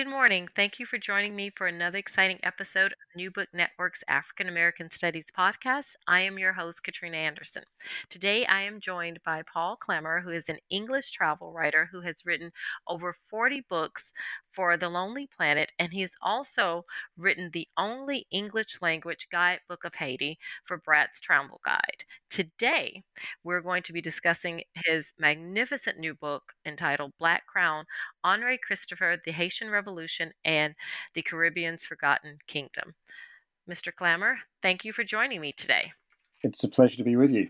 Good morning. Thank you for joining me for another exciting episode of New Book Network's African American Studies podcast. I am your host, Katrina Anderson. Today I am joined by Paul Clammer, who is an English travel writer who has written over 40 books for The Lonely Planet, and he has also written the only English language guidebook of Haiti for Bradt's Travel Guide. Today we're going to be discussing his magnificent new book entitled Black Crown Henri Christopher, the Haitian Revolution, and the Caribbean's Forgotten Kingdom. Mr. Clammer, thank you for joining me today. It's a pleasure to be with you.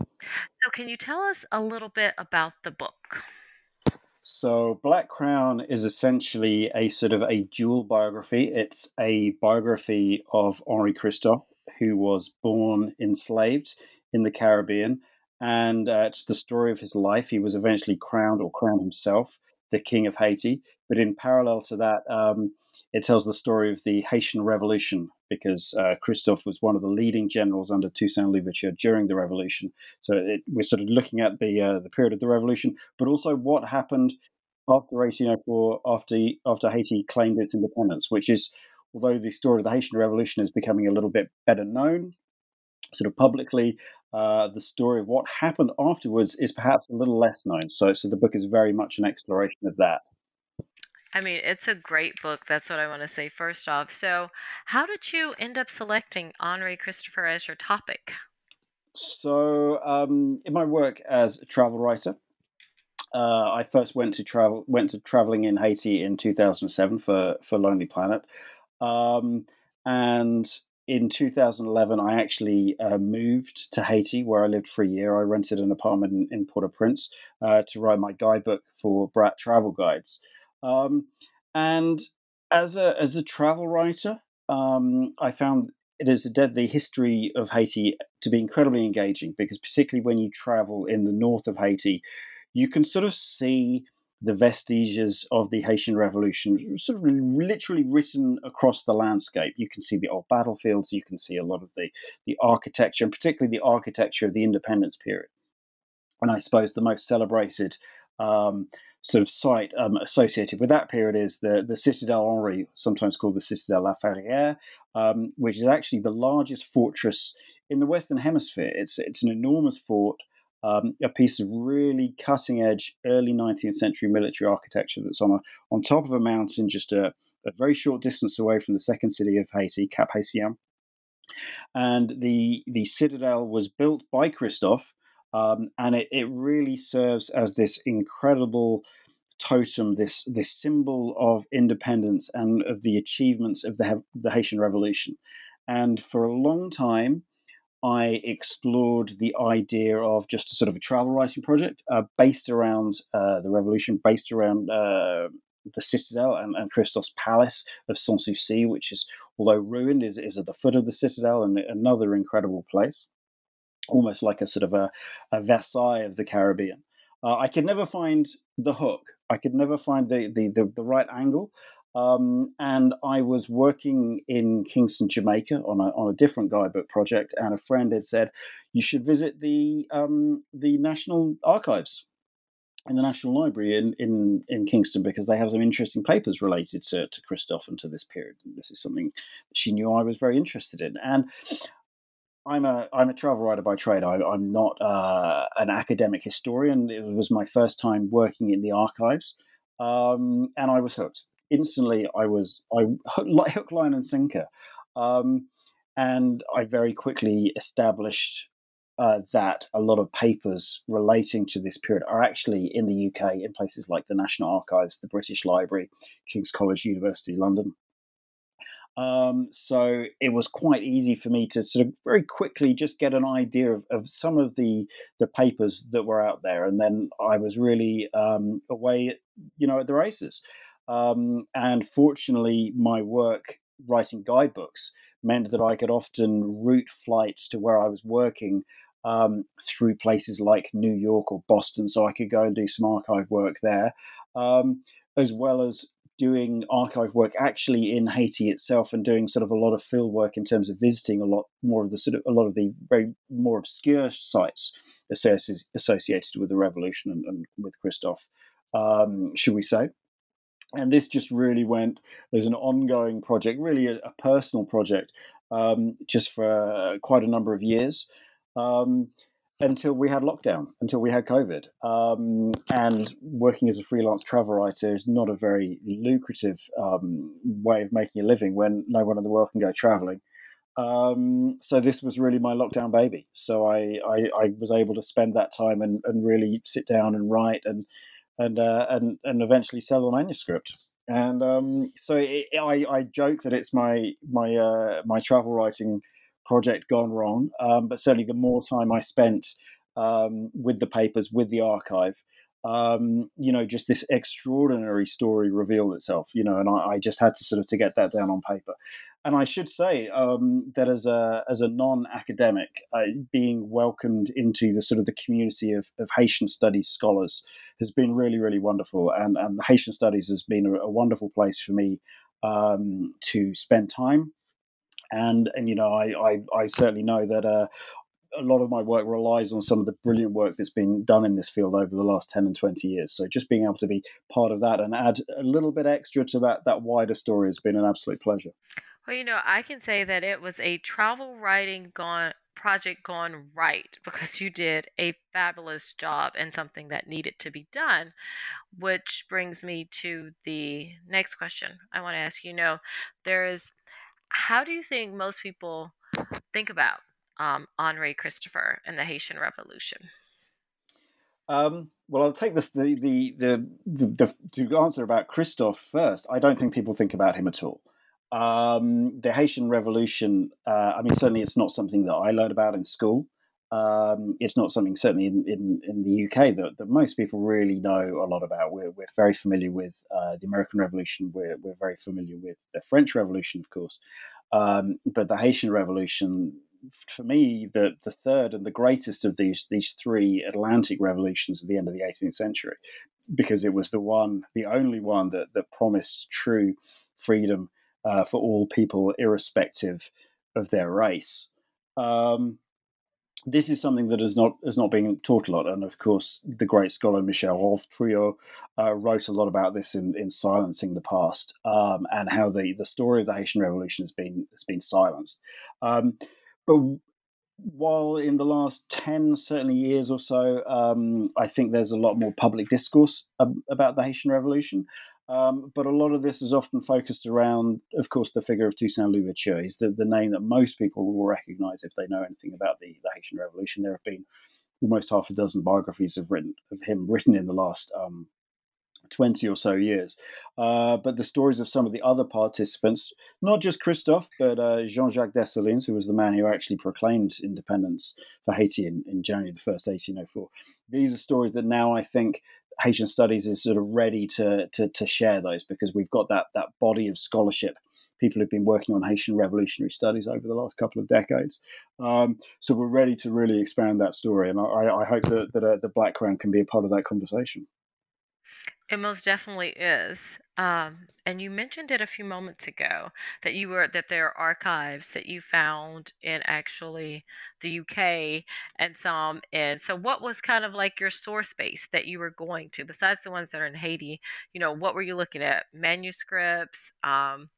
So, can you tell us a little bit about the book? So, Black Crown is essentially a sort of a dual biography. It's a biography of Henri Christophe, who was born enslaved in the Caribbean, and uh, it's the story of his life. He was eventually crowned or crowned himself the King of Haiti. But in parallel to that, um, it tells the story of the Haitian Revolution because uh, Christophe was one of the leading generals under Toussaint Louverture during the revolution. So it, we're sort of looking at the uh, the period of the revolution, but also what happened after 1804, after after Haiti claimed its independence, which is although the story of the Haitian Revolution is becoming a little bit better known, sort of publicly, uh, the story of what happened afterwards is perhaps a little less known. So, so the book is very much an exploration of that. I mean, it's a great book. That's what I want to say first off. So, how did you end up selecting Henri Christopher as your topic? So, um, in my work as a travel writer, uh, I first went to travel went to traveling in Haiti in 2007 for for Lonely Planet, um, and in 2011, I actually uh, moved to Haiti, where I lived for a year. I rented an apartment in, in Port-au-Prince uh, to write my guidebook for Bradt Travel Guides. Um, and as a as a travel writer, um, I found it is the history of Haiti to be incredibly engaging because particularly when you travel in the north of Haiti, you can sort of see the vestiges of the Haitian Revolution, sort of literally written across the landscape. You can see the old battlefields, you can see a lot of the, the architecture, and particularly the architecture of the independence period. And I suppose the most celebrated um, sort of site um, associated with that period is the, the Citadel Henri, sometimes called the Citadel La Ferrière, um, which is actually the largest fortress in the Western Hemisphere. It's, it's an enormous fort um, a piece of really cutting edge early 19th century military architecture that's on a, on top of a mountain just a, a very short distance away from the second city of Haiti, Cap Haitien. And the the citadel was built by Christophe, um, and it, it really serves as this incredible totem, this this symbol of independence and of the achievements of the the Haitian Revolution. And for a long time, I explored the idea of just a sort of a travel writing project uh, based around uh, the revolution, based around uh, the citadel and, and Christophe's palace of Sanssouci, which is, although ruined, is, is at the foot of the citadel and another incredible place, almost like a sort of a, a Versailles of the Caribbean. Uh, I could never find the hook. I could never find the, the, the, the right angle. Um, and I was working in Kingston, Jamaica, on a on a different guidebook project, and a friend had said you should visit the um, the National Archives in the National Library in, in, in Kingston because they have some interesting papers related to, to Christophe and to this period. And this is something she knew I was very interested in. And I'm a I'm a travel writer by trade. I, am not uh, an academic historian. It was my first time working in the archives, um, and I was hooked instantly I was I hook, line, and sinker, um, and I very quickly established uh, that a lot of papers relating to this period are actually in the UK in places like the National Archives, the British Library, King's College, University London. Um, so it was quite easy for me to sort of very quickly just get an idea of, of some of the the papers that were out there, and then I was really um, away you know, at the races. Um, and fortunately, my work writing guidebooks meant that I could often route flights to where I was working um, through places like New York or Boston, so I could go and do some archive work there, um, as well as doing archive work actually in Haiti itself and doing sort of a lot of field work in terms of visiting a lot more of the sort of a lot of the very more obscure sites associated with the revolution and, and with Christophe, um, should we say? And this just really went There's an ongoing project, really a, a personal project, um, just for quite a number of years. Um, until we had lockdown, until we had COVID. Um, and working as a freelance travel writer is not a very lucrative um, way of making a living when no one in the world can go traveling. Um, so this was really my lockdown baby. So I, I, I, was able to spend that time and, and really sit down and write and and uh, and and eventually sell the manuscript. And um, so it, I, I joke that it's my my uh, my travel writing project gone wrong. Um, but certainly, the more time I spent um, with the papers, with the archive, um, you know, just this extraordinary story revealed itself. You know, and I, I, just had to sort of to get that down on paper. And I should say um, that as a as a non academic, uh, being welcomed into the sort of the community of, of Haitian studies scholars has been really really wonderful. And and Haitian studies has been a, a wonderful place for me um, to spend time and and you know I I, I certainly know that uh, a lot of my work relies on some of the brilliant work that's been done in this field over the last 10 and 20 years. So just being able to be part of that and add a little bit extra to that that wider story has been an absolute pleasure. Well, you know, I can say that it was a travel writing gone project gone right because you did a fabulous job and something that needed to be done which brings me to the next question i want to ask you know there is how do you think most people think about um, Henri Christopher and the Haitian Revolution? Um, well, I'll take this the, the, the, the, to answer about Christophe first. I don't think people think about him at all. Um, the Haitian Revolution. Uh, I mean, certainly it's not something that I learned about in school. Um, it's not something certainly in, in, in the UK that, that, most people really know a lot about. We're, we're very familiar with uh, the American Revolution. We're, we're very familiar with the French Revolution, of course. Um, but the Haitian Revolution, for me, the, the third and the greatest of these these three Atlantic revolutions at the end of the 18th century, because it was the one, the only one that, that promised true freedom uh, for all people, irrespective of their race. Um, this is something that has not has not been taught a lot, and of course, the great scholar Michel Rolph-Trouillot uh, wrote a lot about this in, in silencing the past um, and how the, the story of the Haitian Revolution has been has been silenced. Um, but while in the last 10 certainly years or so um, i think there's a lot more public discourse about the haitian revolution um, but a lot of this is often focused around, of course, the figure of Toussaint Louverture. He's the, the name that most people will recognize if they know anything about the, the Haitian Revolution. There have been almost half a dozen biographies of, written, of him written in the last um, 20 or so years. Uh, but the stories of some of the other participants, not just Christophe, but uh, Jean Jacques Dessalines, who was the man who actually proclaimed independence for Haiti in, in January the 1st, 1804. These are stories that now I think Haitian Studies is sort of ready to, to, to share those because we've got that that body of scholarship. People who've been working on Haitian revolutionary studies over the last couple of decades. Um, so we're ready to really expand that story, and I, I hope that, that uh, the Black Crown can be a part of that conversation. It most definitely is. Um, and you mentioned it a few moments ago that you were that there are archives that you found in actually the UK and some in. So, what was kind of like your source base that you were going to, besides the ones that are in Haiti? You know, what were you looking at? Manuscripts. Um,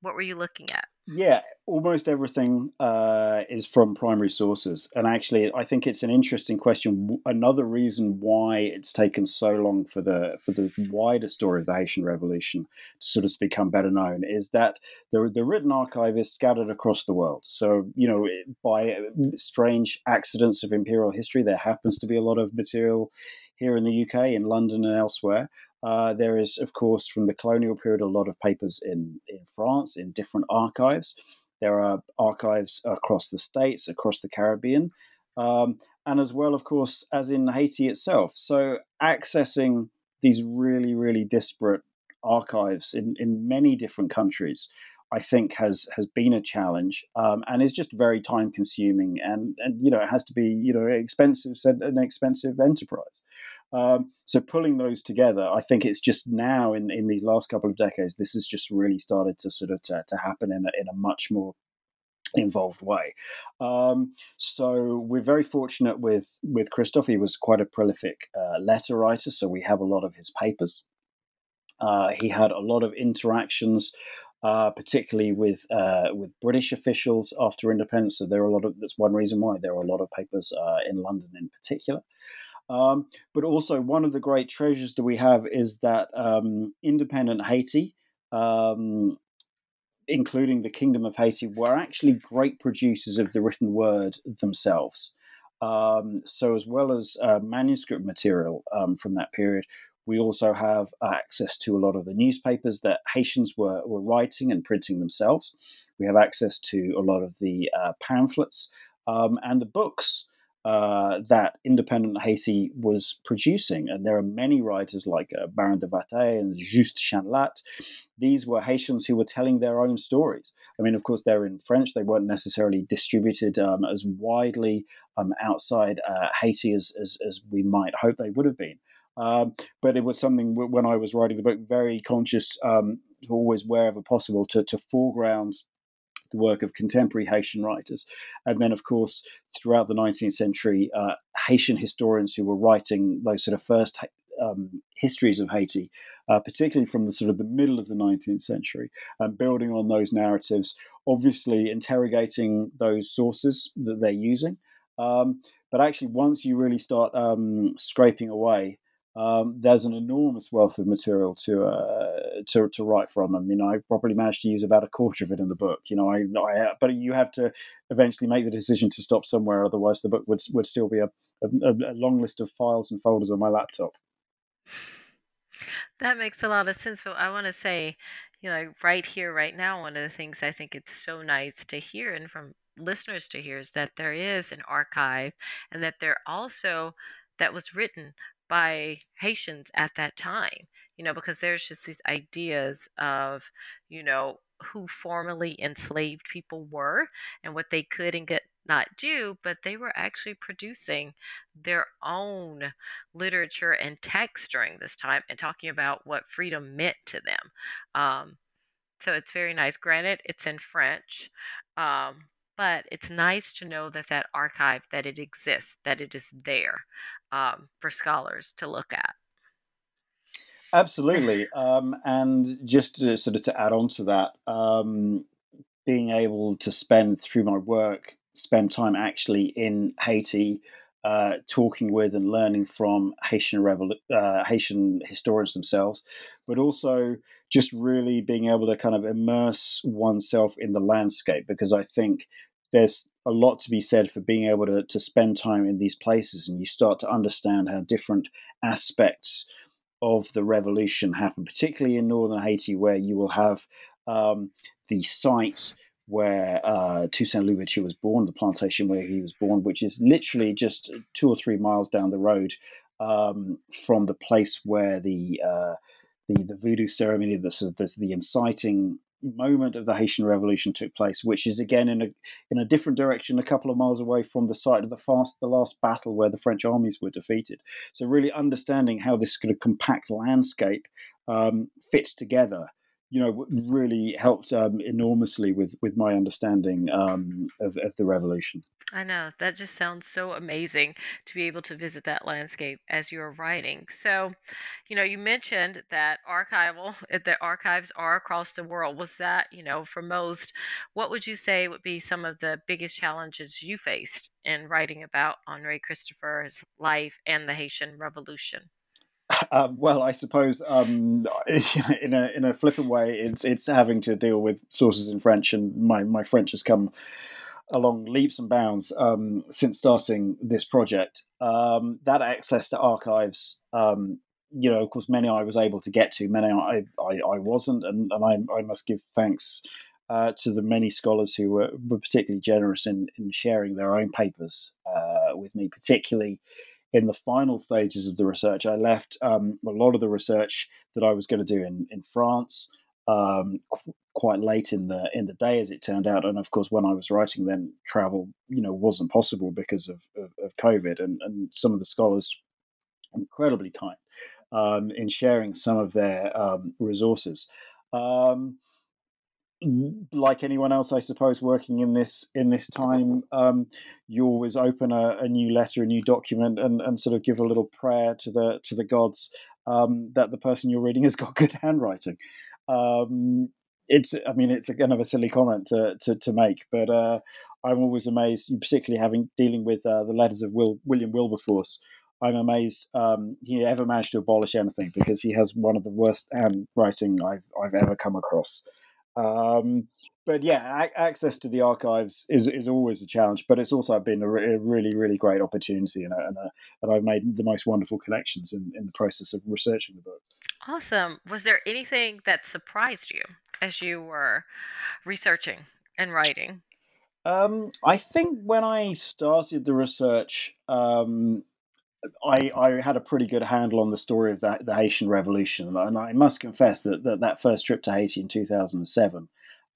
what were you looking at? Yeah, almost everything uh, is from primary sources. And actually, I think it's an interesting question. Another reason why it's taken so long for the for the wider story of the Haitian Revolution to sort of become better known is that the, the written archive is scattered across the world. So, you know, by strange accidents of imperial history, there happens to be a lot of material here in the UK, in London, and elsewhere. Uh, there is, of course, from the colonial period, a lot of papers in, in France in different archives. There are archives across the States, across the Caribbean, um, and as well, of course, as in Haiti itself. So, accessing these really, really disparate archives in, in many different countries, I think has has been a challenge um, and is just very time consuming and and you know it has to be you know expensive an expensive enterprise. Um, so pulling those together, I think it's just now in in these last couple of decades, this has just really started to sort of to, to happen in a, in a much more involved way. Um, so we're very fortunate with with Christophe. He was quite a prolific uh, letter writer, so we have a lot of his papers. Uh, he had a lot of interactions, uh, particularly with uh, with British officials after independence. So there are a lot of that's one reason why there are a lot of papers uh, in London in particular. Um, but also one of the great treasures that we have is that um, independent Haiti um, including the Kingdom of Haiti, were actually great producers of the written word themselves. Um, so, as well as uh, manuscript material um, from that period, we also have access to a lot of the newspapers that Haitians were, were writing and printing themselves. We have access to a lot of the uh, pamphlets um, and the books uh, that independent Haiti was producing. And there are many writers like uh, Baron de Vastey and Juste Chanlatte. These were Haitians who were telling their own stories. I mean, of course, they're in French. They weren't necessarily distributed um, as widely um, outside uh, Haiti as, as, as, we might hope they would have been. Um, but it was something when I was writing the book, very conscious, um, always wherever possible, to, to foreground the work of contemporary Haitian writers. And then, of course, throughout the 19th century, uh, Haitian historians who were writing those sort of first um, histories of Haiti, uh, particularly from the sort of the middle of the 19th century, and building on those narratives, obviously interrogating those sources that they're using. Um, but actually, once you really start um, scraping away, um, there's an enormous wealth of material to uh, to to write from. I mean, I probably managed to use about a quarter of it in the book. You know, I, I but you have to eventually make the decision to stop somewhere, otherwise the book would would still be a, a, a long list of files and folders on my laptop. That makes a lot of sense. But I want to say, you know, right here, right now, one of the things I think it's so nice to hear and from listeners to hear is that there is an archive and that there also that was written by Haitians at that time, you know, because there's just these ideas of, you know, who formerly enslaved people were and what they could and could not do, but they were actually producing their own literature and text during this time and talking about what freedom meant to them. Um, so it's very nice. Granted, it's in French, um, but it's nice to know that that archive that it exists that it is there um, for scholars to look at. Absolutely. Um, and just to sort of to add on to that um, being able to spend through my work spend time actually in haiti uh, talking with and learning from Haitian uh, Haitian historians themselves, but also just really being able to kind of immerse oneself in the landscape because I think there's a lot to be said for being able to, to spend time in these places and you start to understand how different aspects of the revolution happen, particularly in northern Haiti, where you will have um, the site where uh, Toussaint Louverture was born, the plantation where he was born, which is literally just two or three miles down the road um, from the place where the uh, the, the voodoo ceremony, the, the, the inciting moment of the Haitian Revolution took place, which is again in a in a different direction, a couple of miles away from the site of the fast the last battle where the French armies were defeated. So really understanding how this kind of compact landscape um, fits together you know, really helped um, enormously with with my understanding um, of, of the revolution. I know that just sounds so amazing to be able to visit that landscape as you're writing. So, you know, you mentioned that archival the archives are across the world. Was that you know for most? What would you say would be some of the biggest challenges you faced in writing about Henri Christopher's life and the Haitian Revolution? Um, well, I suppose um, in a in a flippant way, it's it's having to deal with sources in French, and my, my French has come along leaps and bounds um, since starting this project. Um, that access to archives, um, you know, of course, many I was able to get to, many I I, I wasn't, and, and I, I must give thanks uh, to the many scholars who were, were particularly generous in, in sharing their own papers uh, with me, particularly in the final stages of the research. I left um, a lot of the research that I was going to do in in France um, qu- quite late in the in the day, as it turned out. And of course, when I was writing, then travel you know wasn't possible because of of, of COVID, and and some of the scholars incredibly kind um, in sharing some of their um, resources. Um, like anyone else, I suppose, working in this in this time, um, you always open a, a, new letter, a new document, and, and sort of give a little prayer to the to the gods um, that the person you're reading has got good handwriting. Um, it's, I mean, it's kind of a silly comment to to, to make, but uh, I'm always amazed, particularly having dealing with uh, the letters of Will, William Wilberforce. I'm amazed um, he ever managed to abolish anything because he has one of the worst handwriting I've I've ever come across. Um, but yeah, access to the archives is, is always a challenge, but it's also been a, re- a really, really great opportunity, and, a, and, a, and, I've made the most wonderful connections in, in the process of researching the book. Awesome. Was there anything that surprised you as you were researching and writing? Um, I think when I started the research, um, I, I had a pretty good handle on the story of the, the Haitian Revolution, and I must confess that that, that first trip to Haiti in 2007,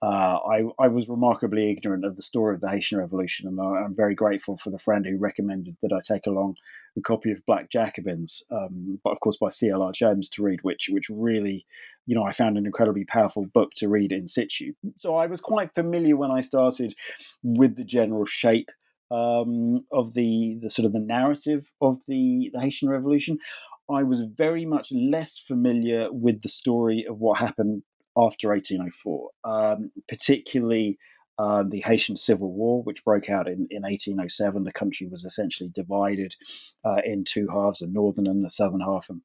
uh, I, I was remarkably ignorant of the story of the Haitian Revolution, and I'm very grateful for the friend who recommended that I take along a copy of Black Jacobins, um, but of course by C.L.R. James to read, which which really, you know, I found an incredibly powerful book to read in situ. So I was quite familiar when I started with the general shape um, of the, the sort of the narrative of the, the Haitian Revolution, I was very much less familiar with the story of what happened after 1804, um, particularly uh, the Haitian Civil War, which broke out in, in 1807. The country was essentially divided uh, in two halves, a northern and a southern half. And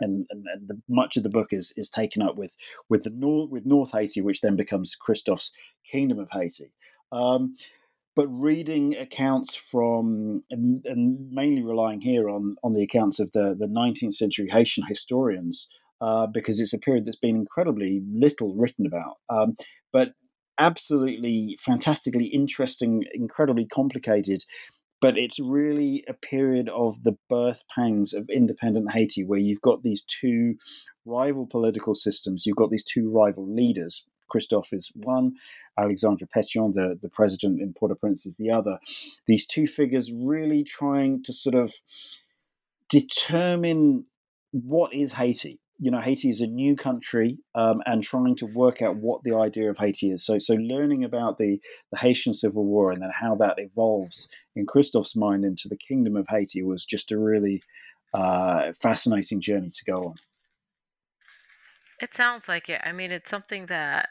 and, and, and the, much of the book is is taken up with with the north with North Haiti, which then becomes Christophe's Kingdom of Haiti. Um, but reading accounts from and, and, mainly relying here on on the accounts of the the 19th century Haitian historians uh, because it's a period that's been incredibly little written about, um, but absolutely fantastically interesting, incredibly complicated. But it's really a period of the birth pangs of independent Haiti, where you've got these two rival political systems, you've got these two rival leaders, Christophe is one, Alexandre Pétion, the, the president in Port au Prince, is the other. These two figures really trying to sort of determine what is Haiti. You know, Haiti is a new country, um, and trying to work out what the idea of Haiti is. So, so learning about the, the Haitian Civil War and then how that evolves in Christophe's mind into the Kingdom of Haiti was just a really uh, fascinating journey to go on. It sounds like it. I mean, it's something that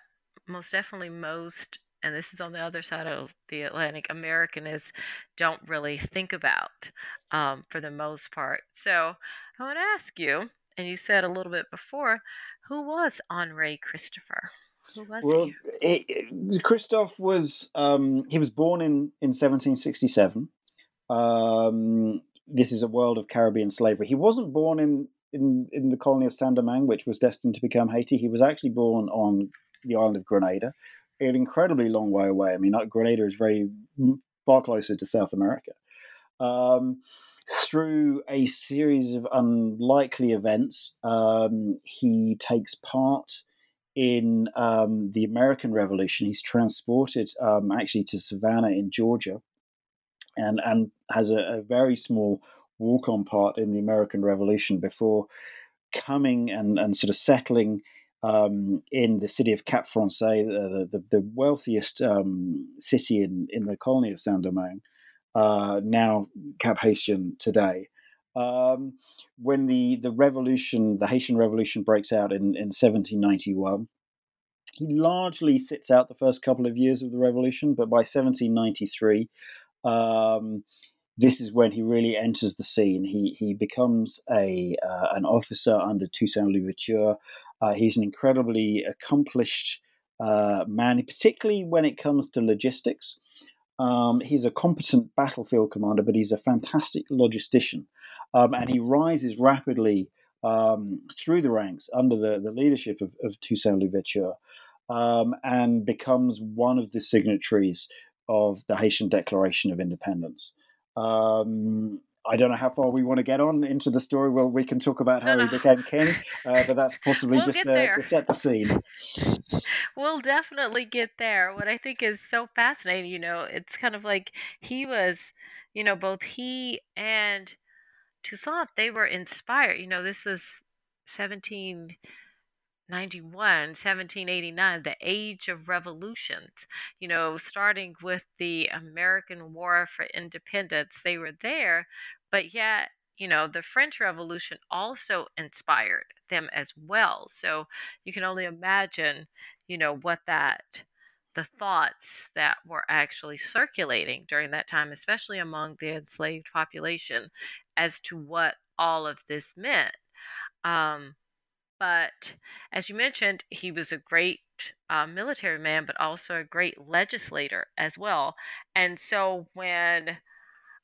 most definitely most and this is on the other side of the Atlantic, Americanists don't really think about um, for the most part. So I want to ask you, and you said a little bit before, who was Henri Christopher? Who was well, he? It, Christophe was um, he was born in in 1767. Um, this is a world of Caribbean slavery. He wasn't born in in in the colony of Saint Domingue, which was destined to become Haiti. He was actually born on the island of Grenada, an incredibly long way away. I mean, Grenada is very far closer to South America. Um, through a series of unlikely events, um, he takes part in um, the American Revolution. He's transported um, actually to Savannah in Georgia, and and has a, a very small walk-on part in the American Revolution before coming and, and sort of settling um, in the city of Cap Français, the, the, the wealthiest um, city in, in the colony of Saint Domingue, uh, now Cap Haitien today. Um, when the, the revolution, the Haitian Revolution breaks out in, in 1791, he largely sits out the first couple of years of the revolution, but by 1793, um, this is when he really enters the scene. He he becomes a uh, an officer under Toussaint Louverture, uh, he's an incredibly accomplished uh, man, particularly when it comes to logistics. Um, he's a competent battlefield commander, but he's a fantastic logistician. Um, and he rises rapidly um, through the ranks under the, the leadership of, of Toussaint Louverture um, and becomes one of the signatories of the Haitian Declaration of Independence. Um, I don't know how far we want to get on into the story. Well, we can talk about how no, no. he became king, uh, but that's possibly we'll just uh, to set the scene. We'll definitely get there. What I think is so fascinating, you know, it's kind of like he was, you know, both he and Toussaint, they were inspired. You know, this was 17 91, 1789, the age of revolutions, you know, starting with the American War for Independence. They were there, but yet, you know, the French Revolution also inspired them as well. So you can only imagine, you know, what that the thoughts that were actually circulating during that time, especially among the enslaved population, as to what all of this meant. Um, but as you mentioned, he was a great uh, military man, but also a great legislator as well. And so when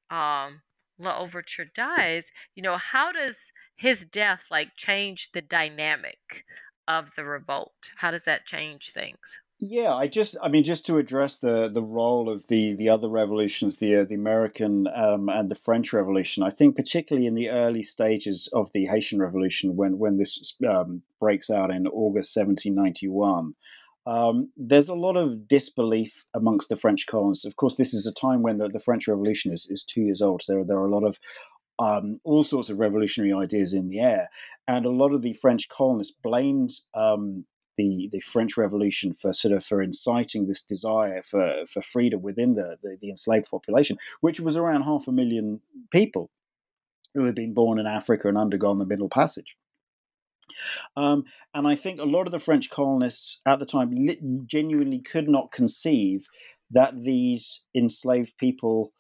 um, L'Ouverture dies, you know, how does his death like change the dynamic of the revolt? How does that change things? Yeah, I just, I mean, just to address the the role of the the other revolutions, the uh, the American um, and the French Revolution. I think particularly in the early stages of the Haitian Revolution, when when this um, breaks out in August 1791. Um, there's a lot of disbelief amongst the French colonists. Of course, this is a time when the, the French Revolution is, is two years old. So there, there are a lot of um, all sorts of revolutionary ideas in the air. And a lot of the French colonists blamed um, the, the French Revolution for sort of for inciting this desire for, for freedom within the, the, the enslaved population, which was around half a million people who had been born in Africa and undergone the Middle Passage. Um, and I think a lot of the French colonists at the time genuinely could not conceive that these enslaved people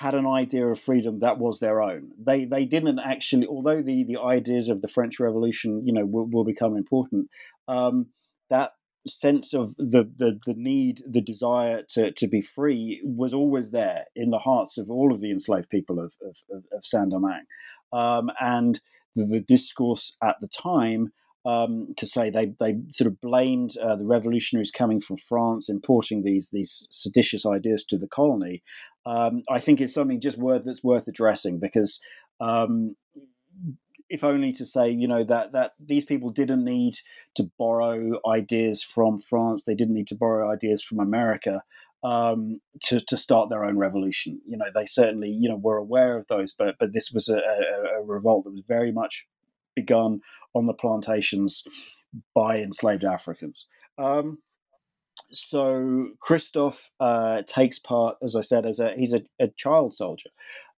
had an idea of freedom that was their own. They they didn't actually, although the the ideas of the French Revolution, you know, will, will become important um, that sense of the, the the need, the desire to to be free was always there in the hearts of all of the enslaved people of of, of, of Saint Domingue, um, and the, the, discourse at the time. Um, to say they they sort of blamed uh, the revolutionaries coming from France importing these these seditious ideas to the colony, um, I think is something just worth that's worth addressing because um, if only to say, you know, that that these people didn't need to borrow ideas from France. They didn't need to borrow ideas from America um, to to start their own revolution. You know, they certainly, you know, were aware of those, but but this was a, a, a revolt that was very much begun on the plantations by enslaved Africans. Um, so Christophe uh, takes part, as I said, as a he's a, a child soldier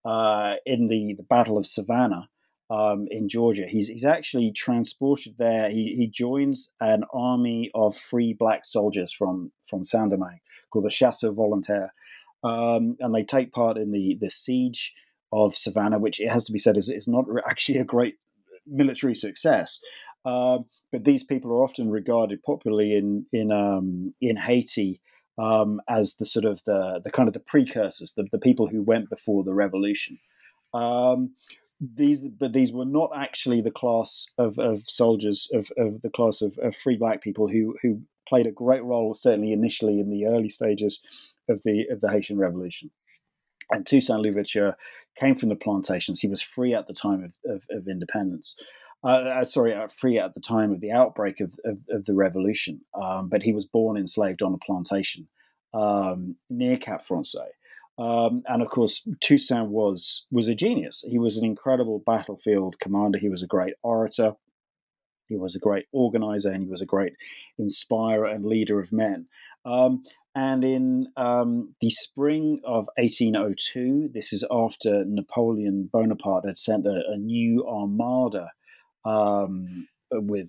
uh, in the, the Battle of Savannah, um, in Georgia. He's he's actually transported there. He he joins an army of free black soldiers from from Saint Domingue called the Chasseurs Volontaires, um, and they take part in the the siege of Savannah, which it has to be said is is not actually a great military success. Uh, but these people are often regarded popularly in in um, in Haiti um, as the sort of the the kind of the precursors, the, the people who went before the revolution. Um, these but these were not actually the class of, of soldiers of, of the class of, of free black people who who played a great role certainly initially in the early stages of the of the Haitian Revolution. And Toussaint Louverture came from the plantations. He was free at the time of, of, of independence. Uh, uh sorry, uh, free at the time of the outbreak of, of, of the revolution, um, but he was born enslaved on a plantation um, near Cap Francais. Um, and of course, Toussaint was was a genius. He was an incredible battlefield commander. He was a great orator. He was a great organizer, and he was a great inspirer and leader of men. Um, and in um, the spring of 1802, this is after Napoleon Bonaparte had sent a, a new armada um, with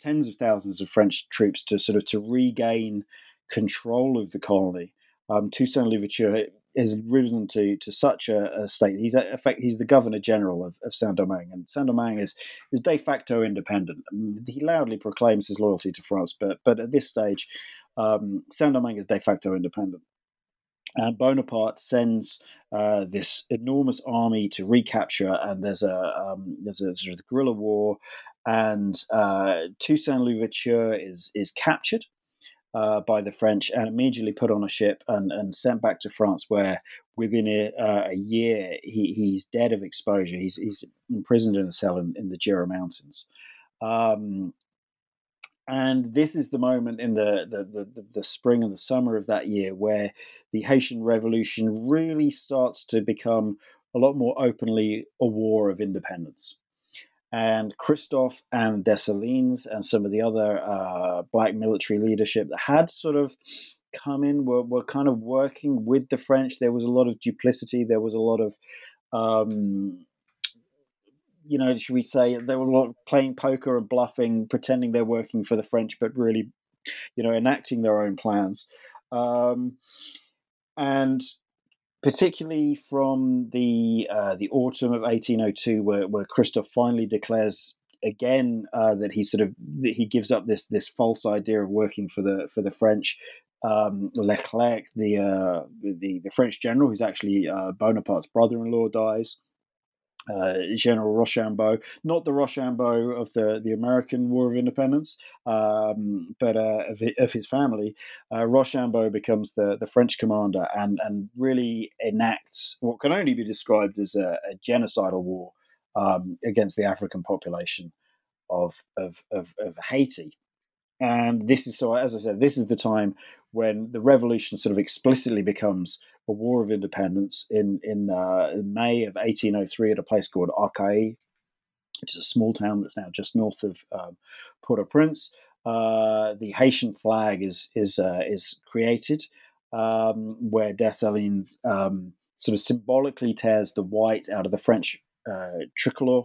tens of thousands of French troops to sort of to regain control of the colony. Um, Toussaint Louverture has risen to to such a, a state. He's a, effect, he's the governor general of, of Saint Domingue, and Saint Domingue is is de facto independent. He loudly proclaims his loyalty to France, but but at this stage, um, Saint Domingue is de facto independent. And Bonaparte sends uh, this enormous army to recapture, and there's a um, there's a sort of guerrilla war, and uh, Toussaint Louverture is is captured uh, by the French and immediately put on a ship and, and sent back to France, where within a, uh, a year he, he's dead of exposure. He's, he's imprisoned in a cell in, in the Jura Mountains. Um, and this is the moment in the, the, the, the, spring and the summer of that year where the Haitian Revolution really starts to become a lot more openly a war of independence. And Christophe and Dessalines and some of the other uh, black military leadership that had sort of come in were, were kind of working with the French. There was a lot of duplicity. There was a lot of um, you know, should we say they were a lot playing poker and bluffing, pretending they're working for the French, but really, you know, enacting their own plans. Um, and particularly from the uh, the autumn of 1802, where, where Christophe finally declares again uh, that he sort of he gives up this this false idea of working for the for the French. Um, Leclerc, the, uh, the the French general, who's actually uh, Bonaparte's brother-in-law, dies uh, General Rochambeau, not the Rochambeau of the, the American War of Independence, um, but uh, of, of, his family. Uh, Rochambeau becomes the, the French commander and, and really enacts what can only be described as a, a genocidal war um, against the African population of, of, of, of Haiti. And this is so, as I said, this is the time when the revolution sort of explicitly becomes a war of independence in in, uh, May of 1803 at a place called Arcahaie, which is a small town that's now just north of um, Port-au-Prince. Uh, the Haitian flag is is uh, is created, um, where Dessalines um, sort of symbolically tears the white out of the French uh, tricolor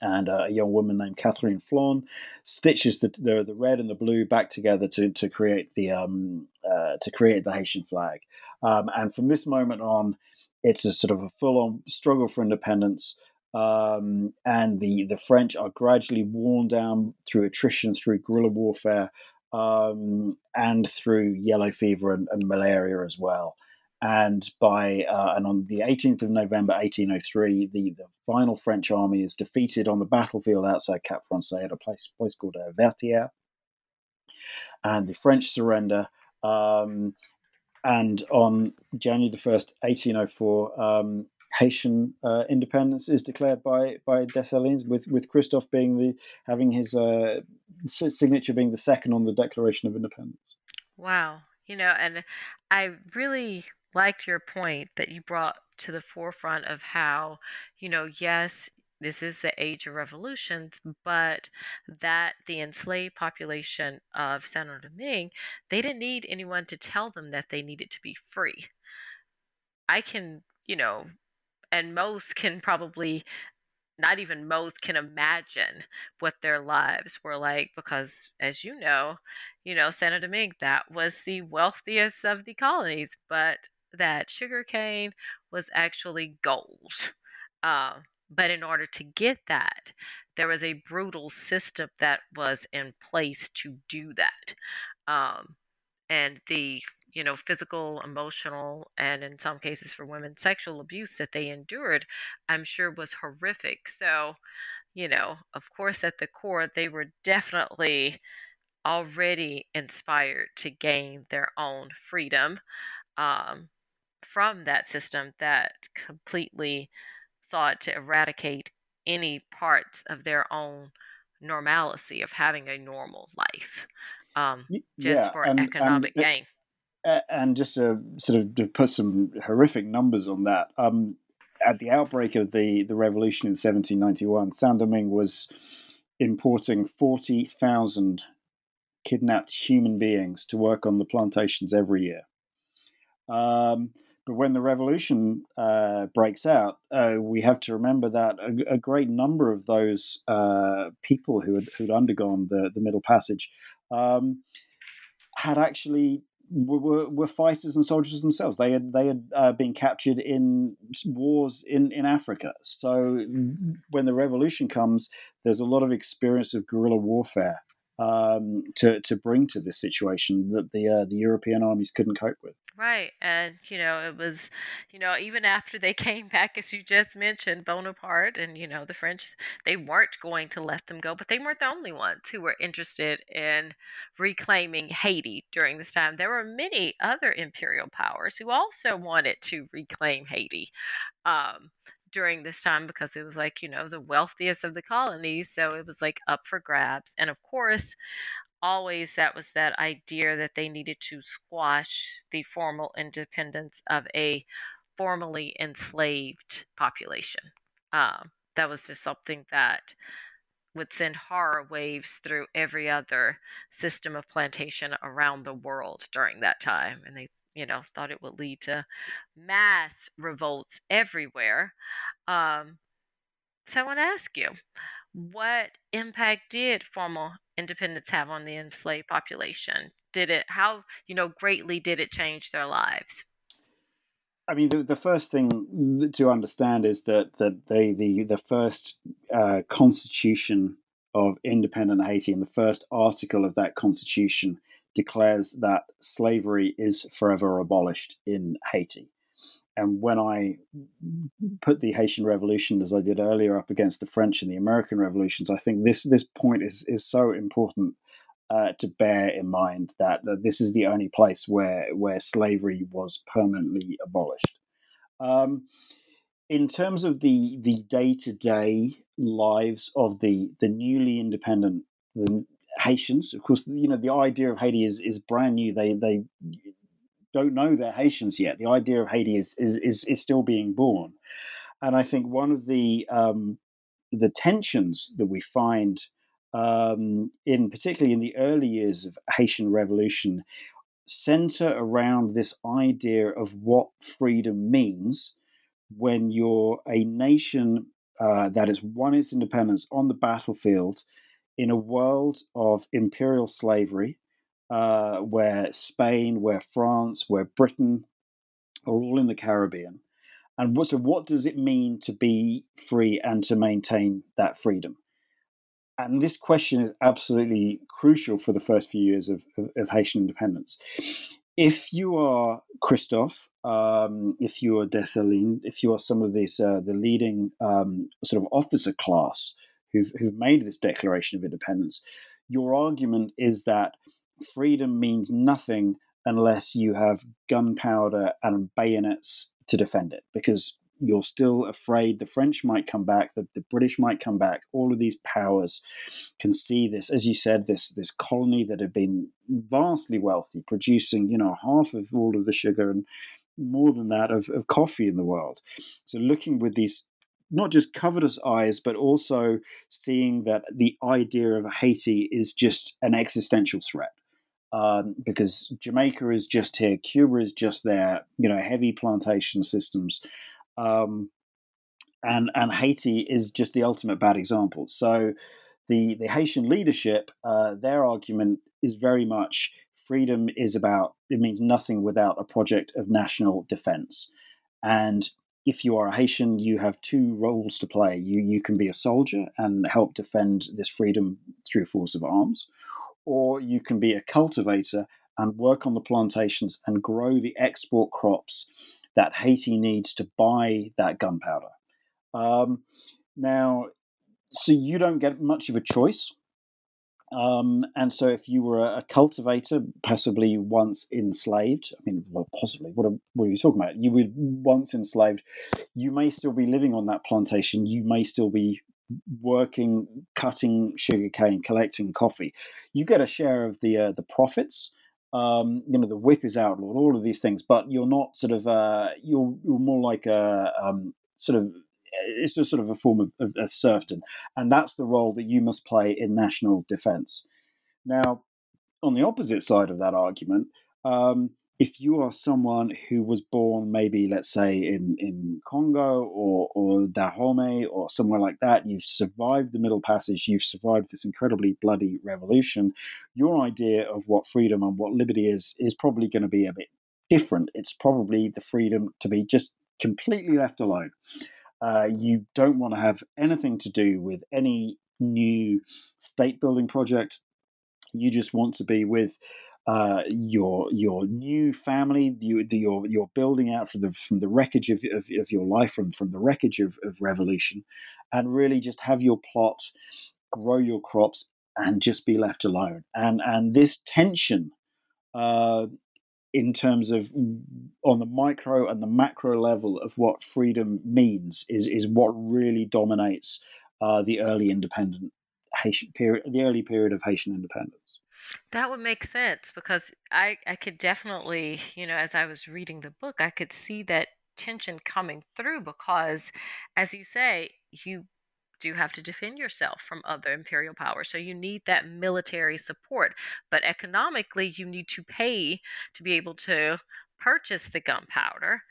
and uh, a young woman named Catherine Flon stitches the, the, the red and the blue back together to to create the um, uh, to create the Haitian flag. Um, and from this moment on, it's a sort of a full on struggle for independence. Um, and the the French are gradually worn down through attrition, through guerrilla warfare, um, and through yellow fever and, and malaria as well and by uh, and on the 18th of November 1803, the, the final French army is defeated on the battlefield outside Cap Français at a place place called uh, Vertières, and the French surrender. Um, and on January the first, 1804, um, Haitian uh, independence is declared by by Dessalines, with with Christophe being the having his uh, signature being the second on the Declaration of Independence. Wow, you know, and I really liked your point that you brought to the forefront of how, you know, yes, this is the age of revolutions, but that the enslaved population of Saint Domingue, they didn't need anyone to tell them that they needed to be free. I can, you know, and most can probably not even most can imagine what their lives were like because as you know you know Saint Domingue that was the wealthiest of the colonies but that sugarcane was actually gold. Uh, but in order to get that, there was a brutal system that was in place to do that. Um, and the you know physical emotional and in some cases for women sexual abuse that they endured i'm sure was horrific so you know of course at the core they were definitely already inspired to gain their own freedom um, from that system that completely sought to eradicate any parts of their own normalcy of having a normal life um, just yeah, for and, economic and, gain. And just to sort of to put some horrific numbers on that, um, at the outbreak of the, the revolution in 1791, Saint Domingue was importing 40,000 kidnapped human beings to work on the plantations every year. Um, but when the revolution uh, breaks out, uh, we have to remember that a, a great number of those uh, people who had who'd undergone the, the Middle Passage um, had actually were, were fighters and soldiers themselves. They had they had uh, been captured in wars in, in Africa. So when the revolution comes, there's a lot of experience of guerrilla warfare um, to to bring to this situation that the uh, the European armies couldn't cope with. Right. And, you know, it was, you know, even after they came back, as you just mentioned, Bonaparte and, you know, the French, they weren't going to let them go, but they weren't the only ones who were interested in reclaiming Haiti during this time. There were many other imperial powers who also wanted to reclaim Haiti. Um, during this time because it was like you know the wealthiest of the colonies so it was like up for grabs and of course always that was that idea that they needed to squash the formal independence of a formally enslaved population. Um, that was just something that would send horror waves through every other system of plantation around the world during that time. And they, you know, thought it would lead to mass revolts everywhere. Um, so I want to ask you, what impact did formal independence have on the enslaved population? Did it, how, you know, greatly did it change their lives? I mean, the, the first thing to understand is that, that they, the, the first uh, constitution of independent Haiti and the first article of that constitution declares that slavery is forever abolished in Haiti. And when I put the Haitian Revolution, as I did earlier, up against the French and the American revolutions, I think this this point is is so important uh, to bear in mind that, that this is the only place where where slavery was permanently abolished. Um, in terms of the the day to day lives of the the newly independent the Haitians, of course, you know the idea of Haiti is is brand new. They they don't know they're Haitians yet. The idea of Haiti is is is, is still being born, and I think one of the um, the tensions that we find um, in particularly in the early years of Haitian Revolution center around this idea of what freedom means when you're a nation uh, that has won its independence on the battlefield in a world of imperial slavery uh, where Spain, where France, where Britain are all in the Caribbean. And what, so, what does it mean to be free and to maintain that freedom? And this question is absolutely crucial for the first few years of, of, of Haitian independence. If you are Christophe, um, if you are Dessalines, if you are some of these uh, the leading um, sort of officer class who've, who've made this declaration of independence, your argument is that freedom means nothing unless you have gunpowder and bayonets to defend it because you're still afraid the French might come back, the, the British might come back. All of these powers can see this, as you said, this this colony that had been vastly wealthy, producing you know half of all of the sugar and more than that of, of coffee in the world. So looking with these not just covetous eyes, but also seeing that the idea of Haiti is just an existential threat um, because Jamaica is just here, Cuba is just there, you know, heavy plantation systems. Um, and, and Haiti is just the ultimate bad example. So the, the Haitian leadership, uh, their argument is very much freedom is about, it means nothing without a project of national defense. And if you are a Haitian, you have two roles to play. You, you can be a soldier and help defend this freedom through force of arms, or you can be a cultivator and work on the plantations and grow the export crops that Haiti needs to buy that gunpowder. Um, now, so you don't get much of a choice. Um, and so, if you were a, cultivator, possibly once enslaved, I mean, well, possibly, what are, what are you talking about? You were once enslaved, you may still be living on that plantation, you may still be working, cutting sugarcane, collecting coffee, you get a share of the uh, the profits. Um, you know, the whip is outlawed, all of these things, but you're not sort of uh, you're you're more like a um, sort of it's just sort of a form of, of, of serfdom, and that's the role that you must play in national defence. Now, on the opposite side of that argument, um, if you are someone who was born maybe let's say in, in Congo or, or Dahomey or somewhere like that, you've survived the Middle Passage, you've survived this incredibly bloody revolution, your idea of what freedom and what liberty is is probably going to be a bit different. It's probably the freedom to be just completely left alone. Uh, you don't want to have anything to do with any new state building project You just want to be with uh, your your new family, you, the, your you're building out from the from the wreckage of, of, of your life, from from the wreckage of, of revolution, and really just have your plot, grow your crops, and just be left alone. And and this tension, uh, in terms of on the micro and the macro level of what freedom means, is is what really dominates uh, the early independent Haitian period, the early period of Haitian independence. That would make sense because I, I could definitely, you know, as I was reading the book, I could see that tension coming through because, as you say, you do have to defend yourself from other imperial powers. So you need that military support. But economically, you need to pay to be able to purchase the gunpowder.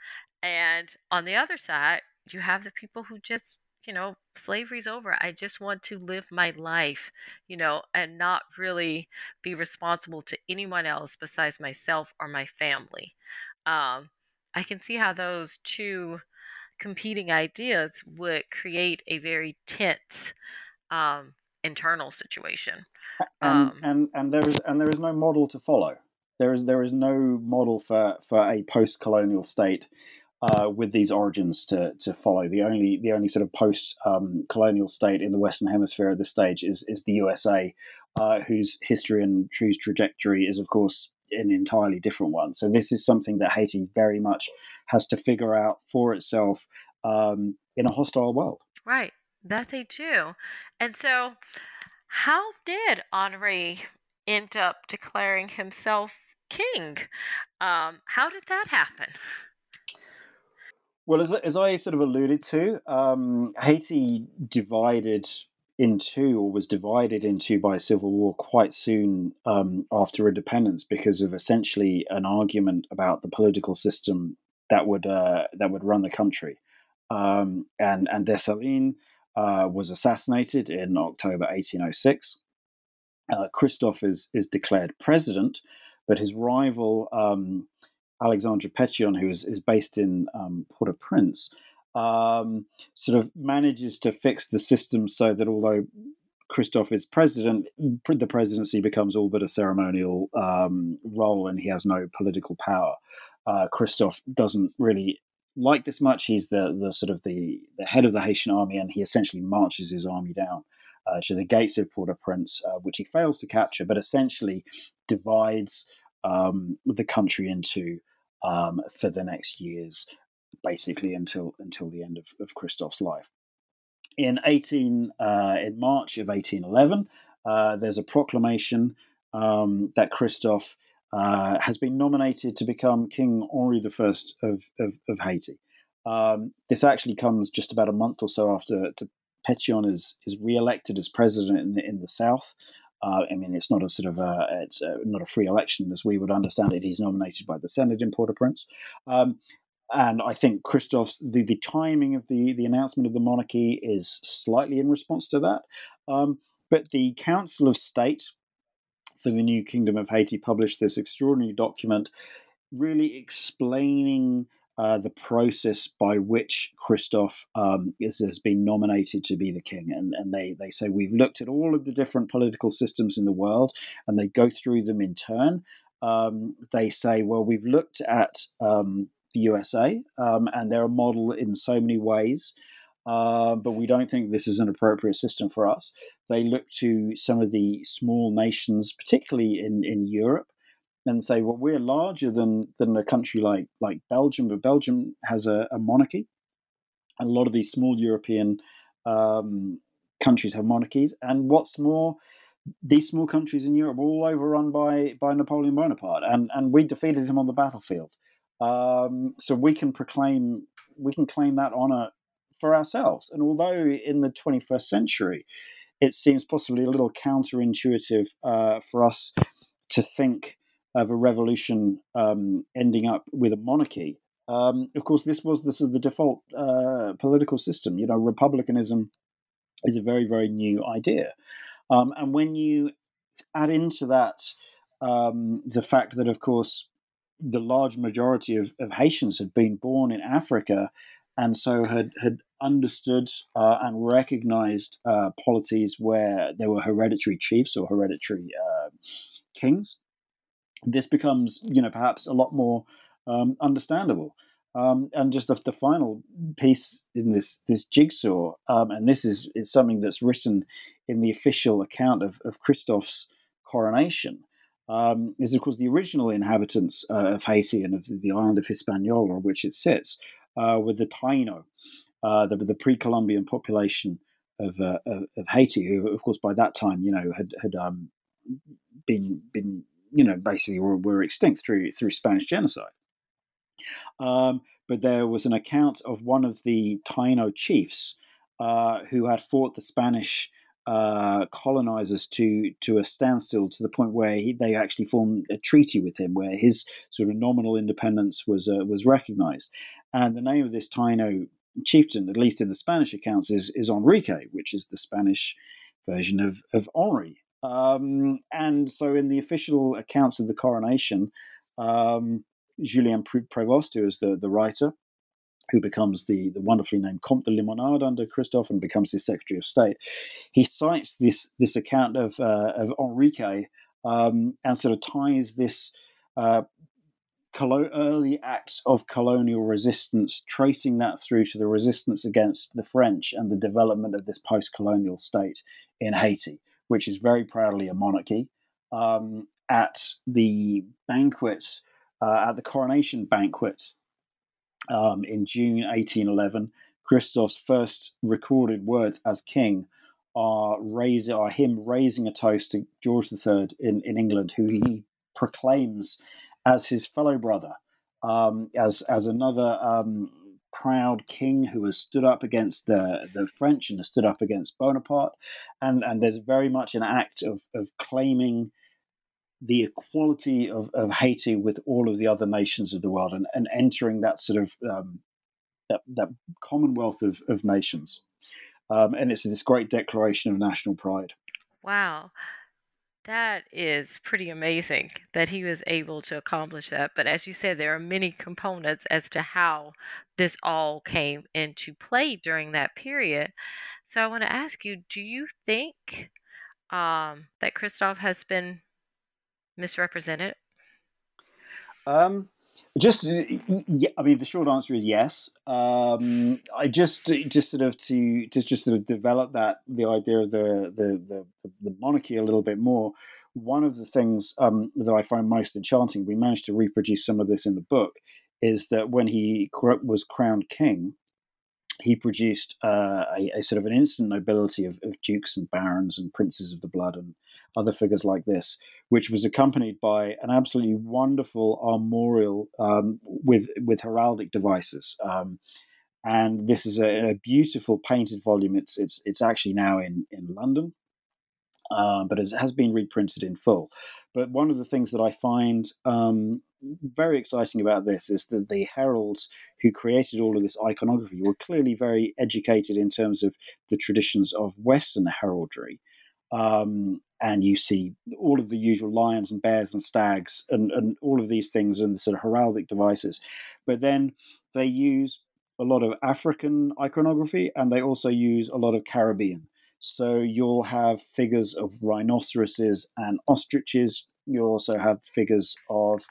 And on the other side, you have the people who just you know, slavery's over. I just want to live my life, you know, and not really be responsible to anyone else besides myself or my family. Um, I can see how those two competing ideas would create a very tense um, internal situation. And, um, and and there is and there is no model to follow. There is there is no model for for a post colonial state uh, with these origins to, to follow. The only the only sort of post um, colonial state in the Western Hemisphere at this stage is is the USA, uh, whose history and true trajectory is of course an entirely different one. So this is something that Haiti very much has to figure out for itself um, in a hostile world. Right, that they do. And so, how did Henri end up declaring himself king? Um, how did that happen? Well, as, as I sort of alluded to, um, Haiti divided into or was divided into by civil war quite soon um, after independence because of essentially an argument about the political system that would uh, that would run the country. Um, and and Dessalines uh, was assassinated in October 1806. Uh, Christophe is is declared president, but his rival um, Alexandre Pétion, who is, is based in um, Port-au-Prince, um, sort of manages to fix the system so that although Christophe is president, the presidency becomes all but a ceremonial um, role and he has no political power. Uh, Christophe doesn't really like this much. He's the, the sort of the, the head of the Haitian army and he essentially marches his army down uh, to the gates of Port-au-Prince, uh, which he fails to capture, but essentially divides um, the country into um, for the next years, basically until until the end of, of Christophe's life. In eighteen uh, in March of eighteen eleven, uh, there's a proclamation um, that Christophe uh, has been nominated to become King Henri I of, of, of Haiti. Um, this actually comes just about a month or so after Pétion is is re-elected as president in the, in the south. Uh, I mean, it's not a sort of a, it's a, not a free election as we would understand it. He's nominated by the Senate in Port-au-Prince. Um, and I think Christophe's the, the timing of the, the announcement of the monarchy is slightly in response to that. Um, but the Council of State for the new Kingdom of Haiti published this extraordinary document really explaining uh, the process by which Christophe um, is, has been nominated to be the king. And, and they, they say, We've looked at all of the different political systems in the world, and they go through them in turn. Um, they say, Well, we've looked at um, the USA, um, and they're a model in so many ways. Uh, but we don't think this is an appropriate system for us. They look to some of the small nations, particularly in, in Europe, and say, well, we're larger than than a country like like Belgium, but Belgium has a, a monarchy. And a lot of these small European um, countries have monarchies. And what's more, these small countries in Europe were all overrun by by Napoleon Bonaparte, and and we defeated him on the battlefield. Um, so we can proclaim we can claim that honor for ourselves. And although in the 21st century, it seems possibly a little counterintuitive uh, for us to think of a revolution um, ending up with a monarchy. Um, of course, this was the, the default uh, political system. You know, republicanism is a very, very new idea. Um, and when you add into that um, the fact that, of course, the large majority of, of, Haitians had been born in Africa and so had, had understood uh, and recognized uh, polities where there were hereditary chiefs or hereditary uh, kings, this becomes, you know, perhaps a lot more um, understandable. Um, and just the, the, final piece in this this jigsaw, um, and this is, is something that's written in the official account of, of Christophe's coronation, um, is of course the original inhabitants uh, of Haiti and of the island of Hispaniola, on which it sits, uh, with the Taino, uh, the, the pre-Columbian population of, uh, of, of Haiti, who of course by that time you know had had um, been been you know basically were, were extinct through through Spanish genocide. Um, but there was an account of one of the Taino chiefs uh, who had fought the Spanish uh, colonizers to to a standstill to the point where he, they actually formed a treaty with him, where his sort of nominal independence was uh, was recognized. And the name of this Taino chieftain, at least in the Spanish accounts, is is Enrique, which is the Spanish version of of Henri. Um, and so, in the official accounts of the coronation, um, Julien Prévost, who is the, the writer, who becomes the, the wonderfully named Comte de Limonade under Christophe and becomes his Secretary of State, he cites this this account of uh, of Enrique um, and sort of ties this uh, early acts of colonial resistance, tracing that through to the resistance against the French and the development of this post-colonial state in Haiti, which is very proudly a monarchy. Um, at the banquet uh, at the coronation banquet um, in June 1811, Christophe's first recorded words as king are raise, are him raising a toast to George III in, in England, who he proclaims as his fellow brother, um, as as another um, proud king who has stood up against the, the French and has stood up against Bonaparte, and and there's very much an act of of claiming the equality of, of Haiti with all of the other nations of the world and, and entering that sort of um, that, that commonwealth of, of nations. Um, and it's this great declaration of national pride. Wow. That is pretty amazing that he was able to accomplish that. But as you said, there are many components as to how this all came into play during that period. So I want to ask you do you think um, that Christophe has been misrepresented? Um, just, yeah, I mean, the short answer is yes. Um, I just, just sort of to, to just sort of develop that the idea of the the, the, the monarchy a little bit more. One of the things um, that I find most enchanting, we managed to reproduce some of this in the book, is that when he was crowned king, he produced uh, a, a, sort of an instant nobility of, of, dukes and barons and princes of the blood and other figures like this, which was accompanied by an absolutely wonderful armorial um, with with heraldic devices. Um, and this is a, a, beautiful painted volume. It's it's it's actually now in in London, uh, but it has been reprinted in full. But one of the things that I find um, very exciting about this is that the heralds who created all of this iconography were clearly very educated in terms of the traditions of Western heraldry. Um, and you see all of the usual lions and bears and stags and, and all of these things and the sort of heraldic devices. But then they use a lot of African iconography and they also use a lot of Caribbean. So you'll have figures of rhinoceroses and ostriches. You'll also have figures of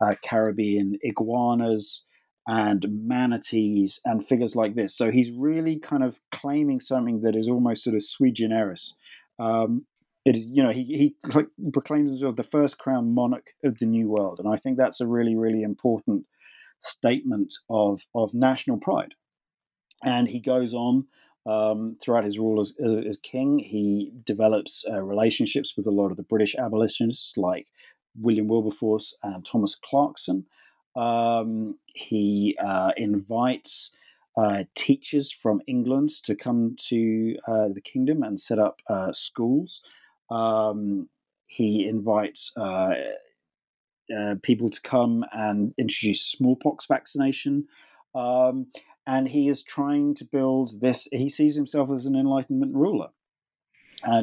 uh, Caribbean iguanas and manatees and figures like this. So he's really kind of claiming something that is almost sort of sui generis. Um, it is, you know, he, he proclaims himself the first crown monarch of the New World, and I think that's a really, really important statement of of national pride. And he goes on um, throughout his rule as, as, as king. He develops uh, relationships with a lot of the British abolitionists, like William Wilberforce and Thomas Clarkson. Um, he uh, invites uh, teachers from England to come to uh, the kingdom and set up uh, schools. Um, he invites uh, uh, people to come and introduce smallpox vaccination. Um, and he is trying to build this, he sees himself as an Enlightenment ruler,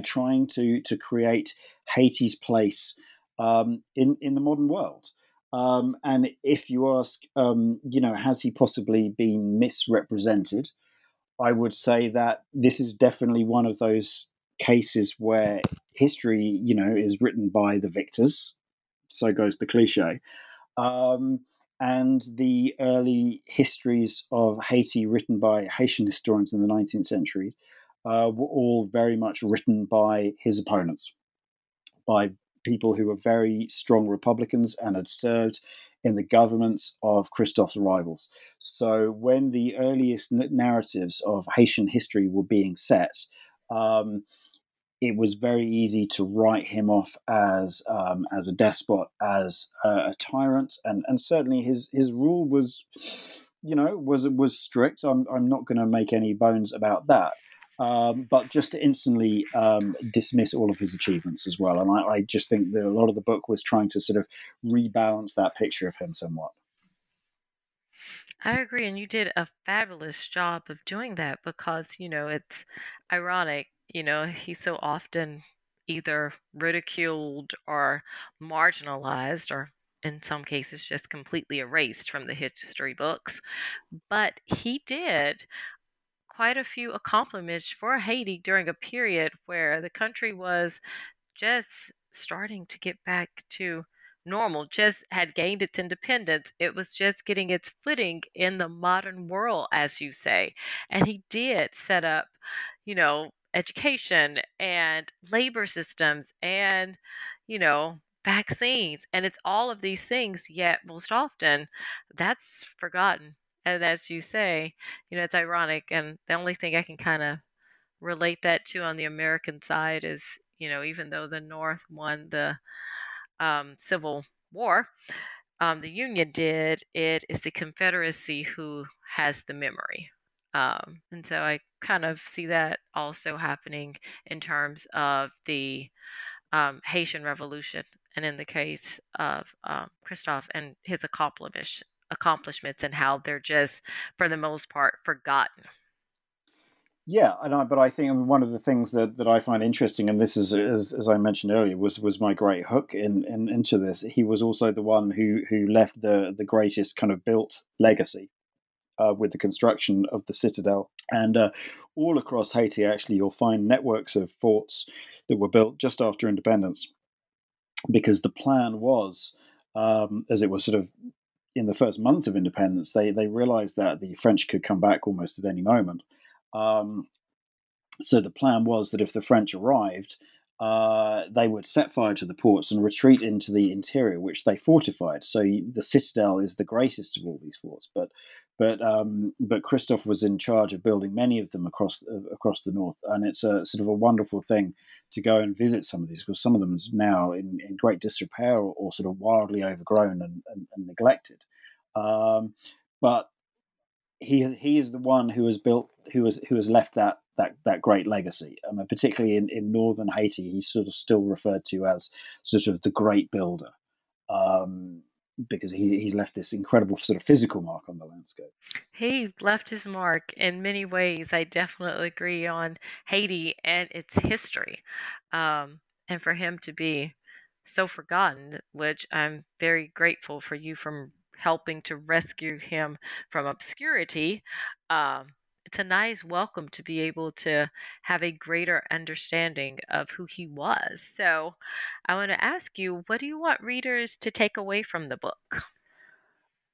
trying to, to create Haiti's place um, in in the modern world. Um, and if you ask, um, you know, has he possibly been misrepresented? I would say that this is definitely one of those cases where history, you know, is written by the victors. So goes the cliche. Um, and the early histories of Haiti written by Haitian historians in the 19th century uh, were all very much written by his opponents, by people who were very strong Republicans and had served in the governments of Christophe's rivals. So when the earliest narratives of Haitian history were being set, um, it was very easy to write him off as um, as a despot, as a, a, tyrant, and and certainly his his rule was, you know, was was strict. I'm I'm not going to make any bones about that. Um, but just to instantly um, dismiss all of his achievements as well. And I, I just think that a lot of the book was trying to sort of rebalance that picture of him somewhat. I agree, and you did a fabulous job of doing that because, you know, it's ironic you know, he's so often either ridiculed or marginalized or in some cases just completely erased from the history books. But he did quite a few accomplishments for Haiti during a period where the country was just starting to get back to normal, just had gained its independence. It was just getting its footing in the modern world, as you say. And he did set up, you know, education and labor systems and, you know, vaccines. And it's all of these things, yet most often that's forgotten. And as you say, you know, it's ironic. And the only thing I can kind of relate that to on the American side is, you know, even though the North won the um, Civil War, um, the Union did, it is the Confederacy who has the memory. Um, and so I kind of see that also happening in terms of the um, Haitian Revolution, and in the case of um, Christophe and his accomplishments, accomplishments, and how they're just, for the most part, forgotten. Yeah, I, but I think one of the things that, that I find interesting, and this is as, as I mentioned earlier, was was my great hook in, in into this. He was also the one who who left the the greatest kind of built legacy uh, with the construction of the citadel. And uh, all across Haiti, actually, you'll find networks of forts that were built just after independence, because the plan was, um, as it was sort of in the first months of independence, they they realized that the French could come back almost at any moment. Um, so the plan was that if the French arrived, uh, they would set fire to the ports and retreat into the interior, which they fortified. So the citadel is the greatest of all these forts, but but um, but Christophe was in charge of building many of them across uh, across the north, and it's a sort of a wonderful thing to go and visit some of these because some of them now in, in great disrepair or, or sort of wildly overgrown and, and, and neglected. Um, but he he is the one who has built who has who has left that that that great legacy. I mean, particularly in, in northern Haiti, he's sort of still referred to as sort of the great builder. Um, because he, he's left this incredible sort of physical mark on He left his mark in many ways. I definitely agree on Haiti and its history. Um, and for him to be so forgotten, which I'm very grateful for you from helping to rescue him from obscurity. Um, it's a nice welcome to be able to have a greater understanding of who he was. So, I want to ask you, what do you want readers to take away from the book?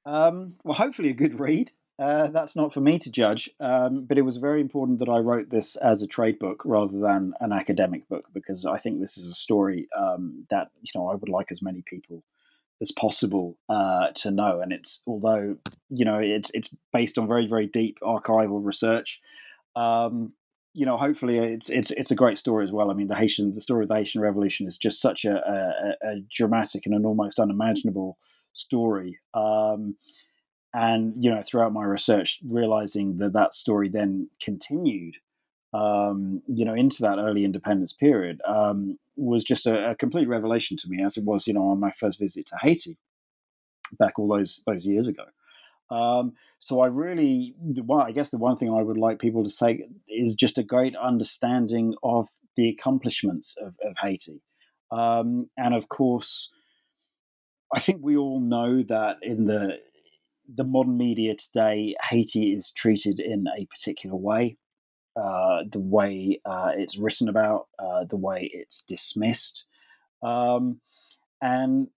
Um, well, hopefully, a good read. Uh, that's not for me to judge, um, but it was very important that I wrote this as a trade book rather than an academic book because I think this is a story um, that you know I would like as many people as possible uh, to know. And it's although you know it's it's based on very very deep archival research. Um, you know, hopefully it's it's it's a great story as well. I mean, the Haitian the story of the Haitian Revolution is just such a, a, a dramatic and an almost unimaginable story. Um, and you know, throughout my research, realizing that that story then continued um, you know, into that early independence period um, was just a, a, complete revelation to me, as it was, you know, on my first visit to Haiti back all those those years ago. Um, so I really, well, I guess the one thing I would like people to say is just a great understanding of the accomplishments of, of Haiti, um, and of course, I think we all know that in the the modern media today, Haiti is treated in a particular way. uh, the way uh, it's written about, uh, the way it's dismissed, um, and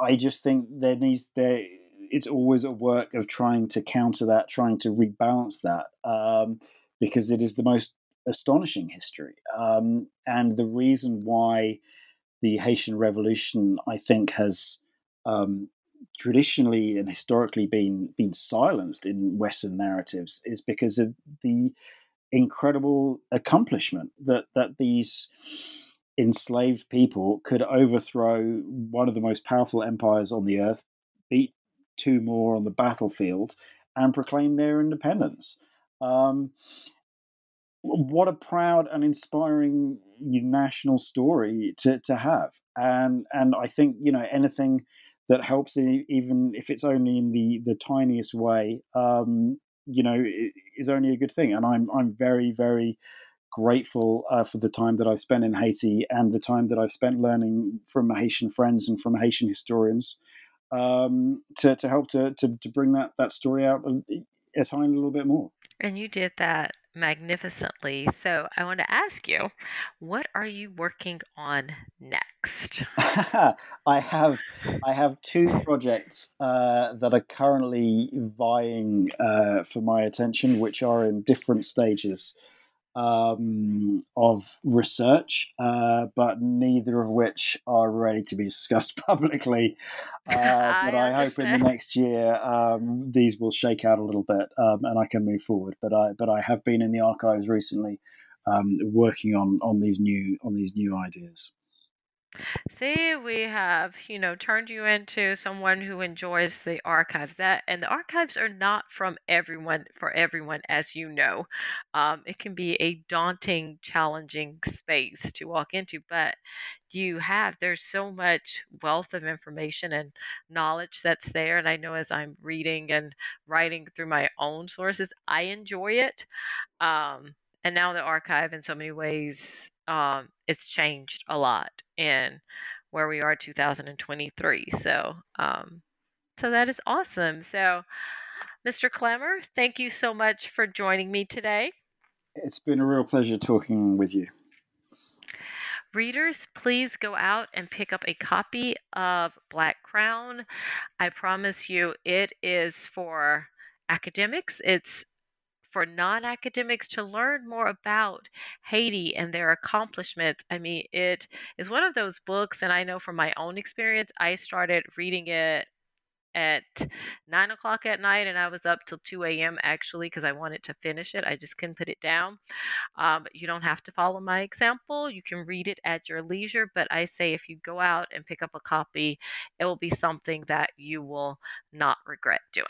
I just think there needs there. It's always a work of trying to counter that, trying to rebalance that, um, because it is the most astonishing history, um, and the reason why the Haitian Revolution, I think, has um, traditionally and historically been been silenced in Western narratives is because of the incredible accomplishment that that these enslaved people could overthrow one of the most powerful empires on the earth, beat two more on the battlefield, and proclaim their independence. Um, what a proud and inspiring national story to, to have, and and I think you know anything that helps, even if it's only in the the tiniest way, um, you know, is only a good thing. And I'm I'm very very grateful uh, for the time that I've spent in Haiti and the time that I've spent learning from Haitian friends and from Haitian historians um, to, to help to, to, to bring that, that story out a, a tiny little bit more. And you did that magnificently. So I want to ask you, what are you working on next? I have I have two projects uh, that are currently vying uh, for my attention, which are in different stages um, of research, uh, but neither of which are ready to be discussed publicly. Uh, I but I hope in the next year um, these will shake out a little bit um, and I can move forward. But I but I have been in the archives recently, um, working on on these new on these new ideas. See, we have, you know, turned you into someone who enjoys the archives. That and the archives are not from everyone for everyone, as you know. Um, it can be a daunting, challenging space to walk into, but you have there's so much wealth of information and knowledge that's there. And I know as I'm reading and writing through my own sources, I enjoy it. Um, and now the archive in so many ways um, it's changed a lot in where we are 2023 so um, so that is awesome so mr Clammer thank you so much for joining me today it's been a real pleasure talking with you Readers, please go out and pick up a copy of Black Crown. I promise you, it is for academics. It's for non academics to learn more about Haiti and their accomplishments. I mean, it is one of those books, and I know from my own experience, I started reading it at nine o'clock at night and I was up till 2 a.m. actually because I wanted to finish it. I just couldn't put it down. Um, you don't have to follow my example. You can read it at your leisure, but I say if you go out and pick up a copy, it will be something that you will not regret doing.